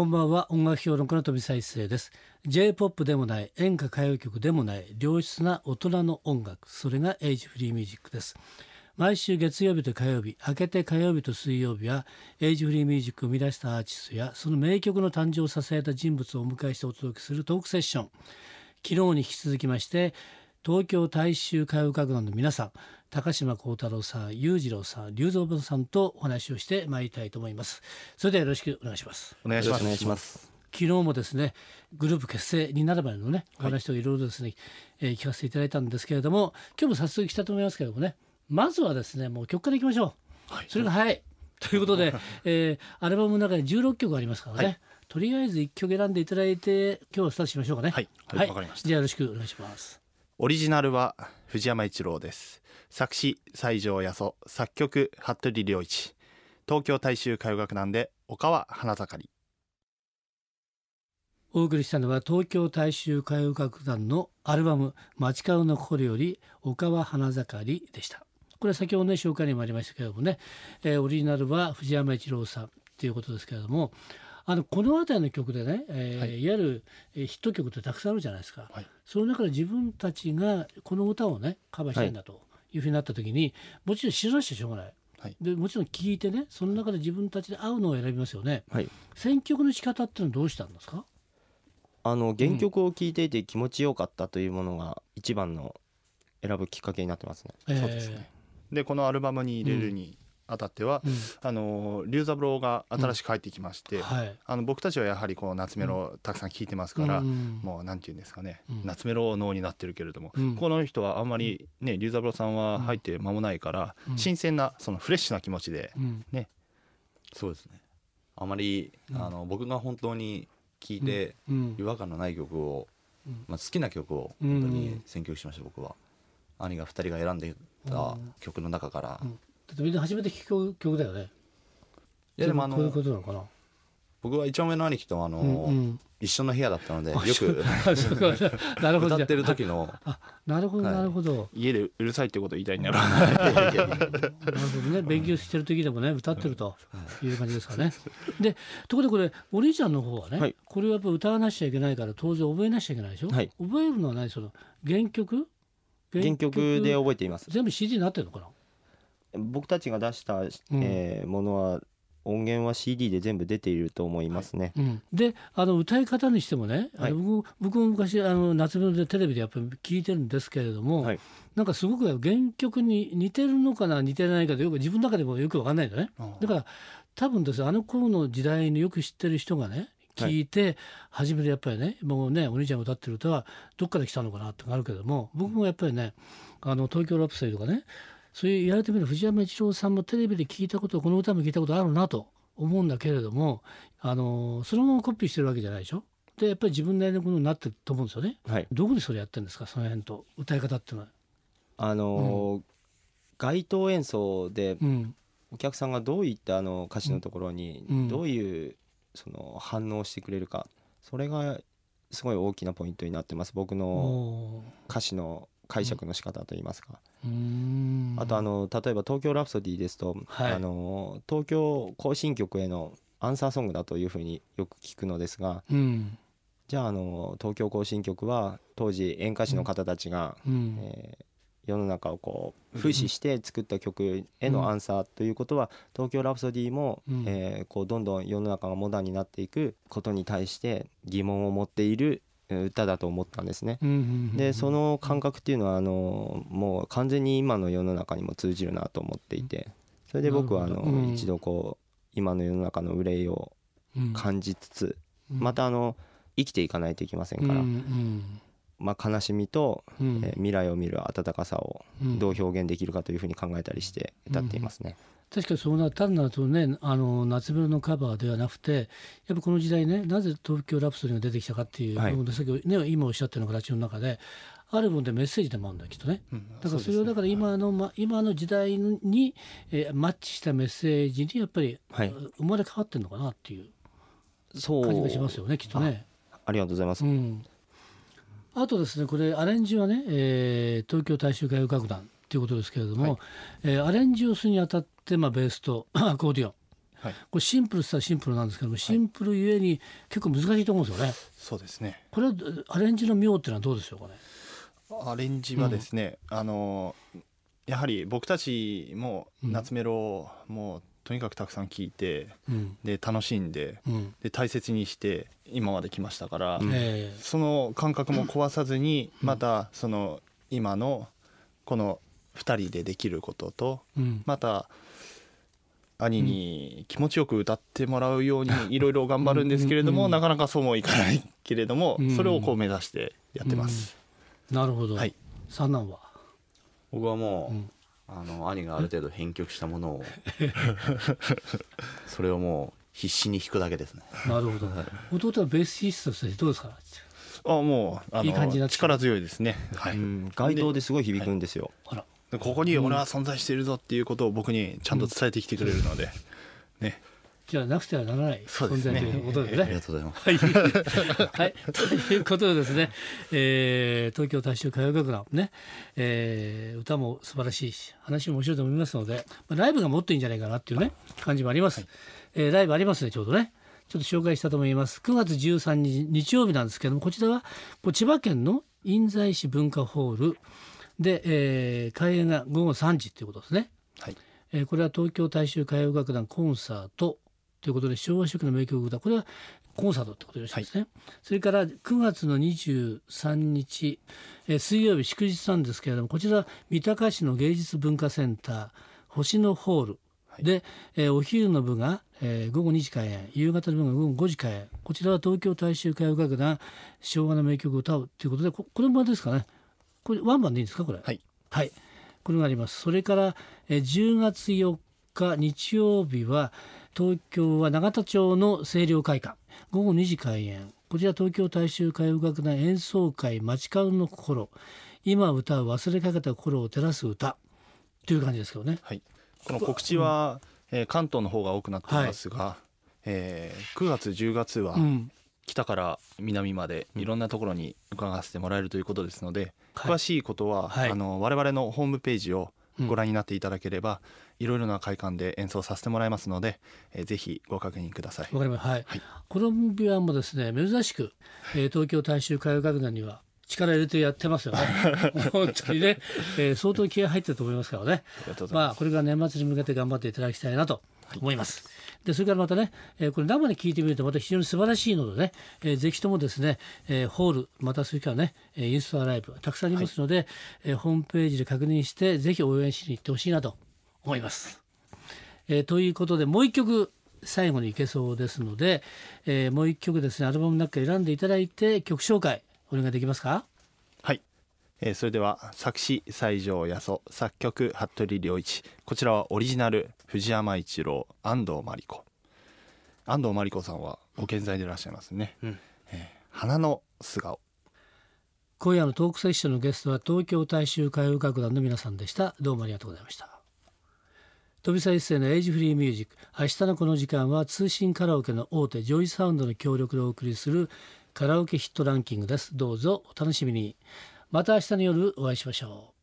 こんばんは。音楽評論家の富澤一世です。J-POP でもない演歌歌謡曲でもない良質な大人の音楽。それがエイジフリーミュージックです。毎週月曜日と火曜日明けて火曜日と水曜日はエイジフリーミュージックを生み出したアーティストやその名曲の誕生を支えた人物をお迎えしてお届けするトークセッション。昨日に引き続きまして東京大衆歌謡楽団の皆さん高島幸太郎さん裕次郎さん龍造さんとお話をしてまいりたいと思います。それではよろしくお願いします。お願いします。お願いします昨日もですねグループ結成になるまでのねお話といろいろですね、はい、えー、聞かせていただいたんですけれども今日も早速来たと思いますけれどもねまずはですねもう曲からいきましょう、はい、それが早い。ということで、えー、アルバムの中に16曲ありますからね、はい、とりあえず1曲選んでいただいて今日スタートしましょうかね。はい。はい、わ、かりました。じゃあよろしくお願いしますオリジナルは藤山一郎です。作詞西条八十作曲服部良一。東京大衆歌謡楽団で岡は花盛り。お送りしたのは東京大衆歌謡楽団のアルバム「街角の心より岡は花盛り」でした。これは先ほどね紹介にもありましたけれどもね、えー、オリジナルは藤山一郎さんということですけれどもあのこの辺りの曲でね、えー、はい、いわゆるヒット曲ってたくさんあるじゃないですか、はい、その中で自分たちがこの歌をねカバーしたいんだとい。うふうになった時に、はい、もちろん知らなくてしょうがない。でもちろん聞いてねその中で自分たちで合うのを選びますよね、選曲の仕方っていうのはどうしたんですか？あの原曲を聴いていて気持ちよかったというものが一番の選ぶきっかけになってますね。そうですね。でこのアルバムに入れるにあたっては、うん、あの龍三郎が新しく帰ってきまして、うん。はい、あの僕たちはやはりこう夏メロたくさん聴いてますから、うん、もうなんていうんですかね、夏メロ脳になってるけれども、この人はあんまりね龍三郎さんは入って間もないから、新鮮なそのフレッシュな気持ちでね、そうですね。あまり、あの僕が本当に聴いて違和感のない曲を、まあ、好きな曲を本当に選曲しました僕は。兄が2人が選んでた曲の中から、だってみんな初めて聴く曲だよね。いやでもあのこういうことなのかな。僕は一番上の兄貴とあの、うんうん、一緒の部屋だったのでよく なるほど。歌ってる時のなるほどなるほど、家でうるさいってこと言いたいんだろうな。るほどね。勉強してる時でもね歌ってるとい。う感じですかね。でところでこれお兄ちゃんの方はね、はい、これはやっぱ歌わなきゃいけないから当然覚えなきゃいけないでしょ、はい、覚えるのは何？その原曲？原曲？で覚えています。全部 CD になってるのかな？僕たちが出した、えー、ものは音源は CD で全部出ていると思いますね。はい。うん、であの歌い方にしてもね、はい、僕僕も昔あの夏目でテレビでやっぱり聞いてるんですけれども、はい、なんかすごく原曲に似てるのかな似てないかでよく自分の中でもよく分かんないんだね。だから多分ですあの頃の時代によく知ってる人がね聞いて初めてやっぱりねもうねお兄ちゃんが歌ってる歌はどっから来たのかなってあるけども僕もやっぱりねあの東京ラプソディとかねそういう言われてみる藤山一郎さんもテレビで聞いたことこの歌も聞いたことあるなと思うんだけれどもあのそのままコピーしてるわけじゃないでしょ？でやっぱり自分なりのことになってると思うんですよね、はい、どこでそれやってるんですか？その辺と。歌い方っていうのは。あの、うん、街頭演奏でお客さんがどういったあの歌詞のところにどういうその反応してくれるか。それがすごい大きなポイントになってます。僕の歌詞の解釈の仕方といいますか、あとあの例えば「東京ラプソディ」ですと、はい、あの東京行進曲へのアンサーソングだというふうによく聞くのですが、うん、じゃああの東京行進曲は当時演歌手の方たちが、うん、えー、世の中をこう風刺して作った曲へのアンサーということは、東京ラプソディも、うん、えー、こうどんどん世の中がモダンになっていくことに対して疑問を持っている歌だと思ったんですね。でその感覚っていうのはあのもう完全に今の世の中にも通じるなと思っていてそれで僕はあの一度こう今の世の中の憂いを感じつつまたあの生きていかないといけませんから。まあ、悲しみと、えー、未来を見る温かさをどう表現できるかというふうに考えたりして歌っていますね。確かにそうな単なるとねあの夏メロのカバーではなくてやっぱこの時代ねなぜ東京ラプソディが出てきたかっていう、はい、さっき、ね、今おっしゃったような形の中であるもんでメッセージでもあるんだきっとね、うん、だからそれをだから今の、ま、今の時代に、えー、マッチしたメッセージにやっぱり、はい、生まれ変わってるのかなっていう感じがしますよねきっとね。ありがとうございます、うん、あとですねこれアレンジはね、えー、東京大衆歌謡楽団ということですけれども、はい、えー、アレンジをするにあたって、まあ、ベースと アコーディオン、はい、これシンプルしたシンプルなんですけどもシンプルゆえに結構難しいと思うんですよね。そうですね。これはアレンジの妙っていうのはどうでしょうかね？アレンジはですね、うん、あのやはり僕たちも夏メロをもうとにかくたくさん聴いて、うん、で楽しんでうん、で大切にして今まで来ましたから、うん、その感覚も壊さずにまたその今のこの2人でできることと、また兄に気持ちよく歌ってもらうように いろいろ頑張るんですけれども、なかなかそうもいかないけれども、それをこう目指してやってます。なるほど、はい、三男は？僕はもう、あの兄がある程度編曲したものを それをもう必死に弾くだけですね。なるほど、はい、弟はベーシストとしてどうですか？あもうあのいい感じ力強いですね、はい、街頭ですごい響くんですよ、はい、あらここに俺は存在しているぞっていうことを僕にちゃんと伝えてきてくれるので、ねじゃなくてはならない存在ということですね。ありがとうございます。はい、はい、ということでですね、えー、東京大衆歌謡楽団ね、えー、歌も素晴らしいし話も面白いと思いますので、まあ、ライブがもっといいんじゃないかなっていうね感じもあります。はい、えー、ライブありますねちょうどね。ちょっと紹介したと思います。9月13日日曜日なんですけどもこちらは千葉県の印西市文化ホールで、えー、開演が午後3時ということですね。はいえー、これは東京大衆歌謡楽団コンサートということで昭和初期の名曲だこれはコンサートってことですね、はい、それから9月の23日、えー、水曜日祝日なんですけれどもこちら三鷹市の芸術文化センター星野ホール。で、はい、えー、お昼の部が、えー、午後2時開演夕方の部が午後5時開演。こちらは東京大衆歌謡楽団昭和の名曲を歌うということでここれもですかね。これワンバンでいいんですかこれ？はい、はい、これがあります。それから、えー、10月4日日曜日は東京は永田町の清涼会館。午後2時開演。こちら東京大衆歌謡楽団演奏会街角の心。今歌う忘れかけた心を照らす歌。という感じですけどね、はい、この告知は、うん、えー、関東の方が多くなっていますが、はい、えー、9月10月は、北から南までいろんなところに伺わせてもらえるということですので、詳しいことは、はい、あの我々のホームページをご覧になっていただければ、いろいろな会館で演奏させてもらいますので、えー、ぜひご確認ください。わかります。はい。はい、コロンビアもですね、珍しく、えー、東京大衆歌謡楽団には力入れてやってますよね。本当にね、えー、相当気合入ってると思いますからね。あまあこれから年末に向けて頑張っていただきたいなと思います。はい、でそれからまたね、えー、これ生で聞いてみるとまた非常に素晴らしいのでね、えー、ぜひともですね、えー、ホールまたそれからねインスタライブたくさんありますので、はい、えー、ホームページで確認してぜひ応援しに行ってほしいなと思います。えー、ということでもう一曲最後にいけそうですので、えー、もう一曲ですねアルバムの中選んでいただいて曲紹介お願いできますか？はい、えー、それでは作詞西条八十作曲服部良一。こちらはオリジナル藤山一郎安藤真理子。安藤真理子さんはご健在でいらっしゃいますね、うん、えー、花の素顔。今夜のトークセッションのゲストは東京大衆歌謡楽団の皆さんでした。どうもありがとうございました富澤一誠のエイジフリーミュージック。明日のこの時間は通信カラオケの大手ジョイサウンドの協力でお送りするカラオケヒットランキングです。どうぞお楽しみに。また明日の夜お会いしましょう。